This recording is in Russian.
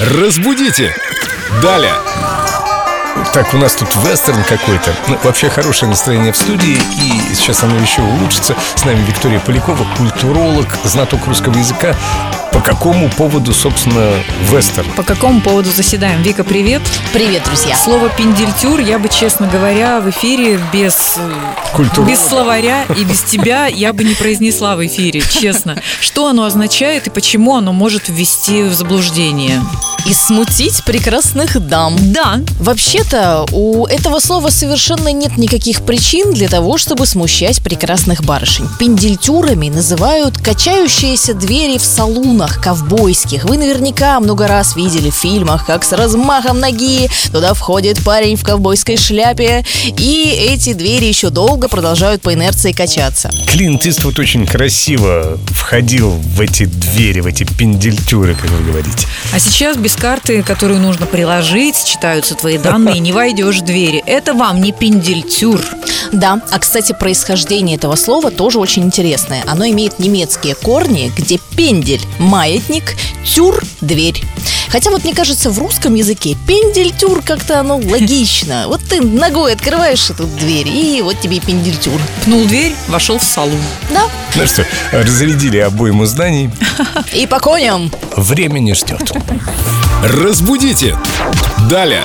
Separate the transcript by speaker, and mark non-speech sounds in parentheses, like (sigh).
Speaker 1: Разбудите! Далее! Так, у нас тут вестерн какой-то. Ну, вообще хорошее настроение в студии, и сейчас оно еще улучшится. С нами Виктория Полякова, культуролог, знаток русского языка. По какому поводу, собственно, вестерн?
Speaker 2: По какому поводу заседаем? Вика, привет.
Speaker 3: Привет, друзья.
Speaker 2: Слово «пендельтюр» я бы, честно говоря, в эфире без,
Speaker 1: Культуролога.
Speaker 2: без словаря и без тебя я бы не произнесла в эфире, честно. Что оно означает и почему оно может ввести в заблуждение?
Speaker 3: И смутить прекрасных дам.
Speaker 2: Да,
Speaker 3: Вообще-то, у этого слова совершенно нет никаких причин для того, чтобы смущать прекрасных барышень. Пендельтюрами называют качающиеся двери в салунах ковбойских. Вы наверняка много раз видели в фильмах, как с размахом ноги туда входит парень в ковбойской шляпе, и эти двери еще долго продолжают по инерции качаться.
Speaker 1: Клинт Иствуд очень красиво входил в эти двери, в эти пендельтюры, как вы говорите.
Speaker 2: а сейчас без карты, которую нужно приложить, читаются твои данные, не войдешь в двери. Это вам не пендельтюр.
Speaker 3: Да, а кстати, происхождение этого слова тоже очень интересное. Оно имеет немецкие корни, где пендель – маятник, тюр – дверь. Хотя вот мне кажется, в русском языке пендель-тюр как-то оно (laughs) логично. Вот ты ногой открываешь эту дверь, и вот тебе и пендель-тюр.
Speaker 2: Пнул дверь, вошел в салон.
Speaker 3: Да,
Speaker 1: Ну что, разрядили обойму зданий.
Speaker 3: и по коням.
Speaker 1: Время не ждет. Разбудите! Далее!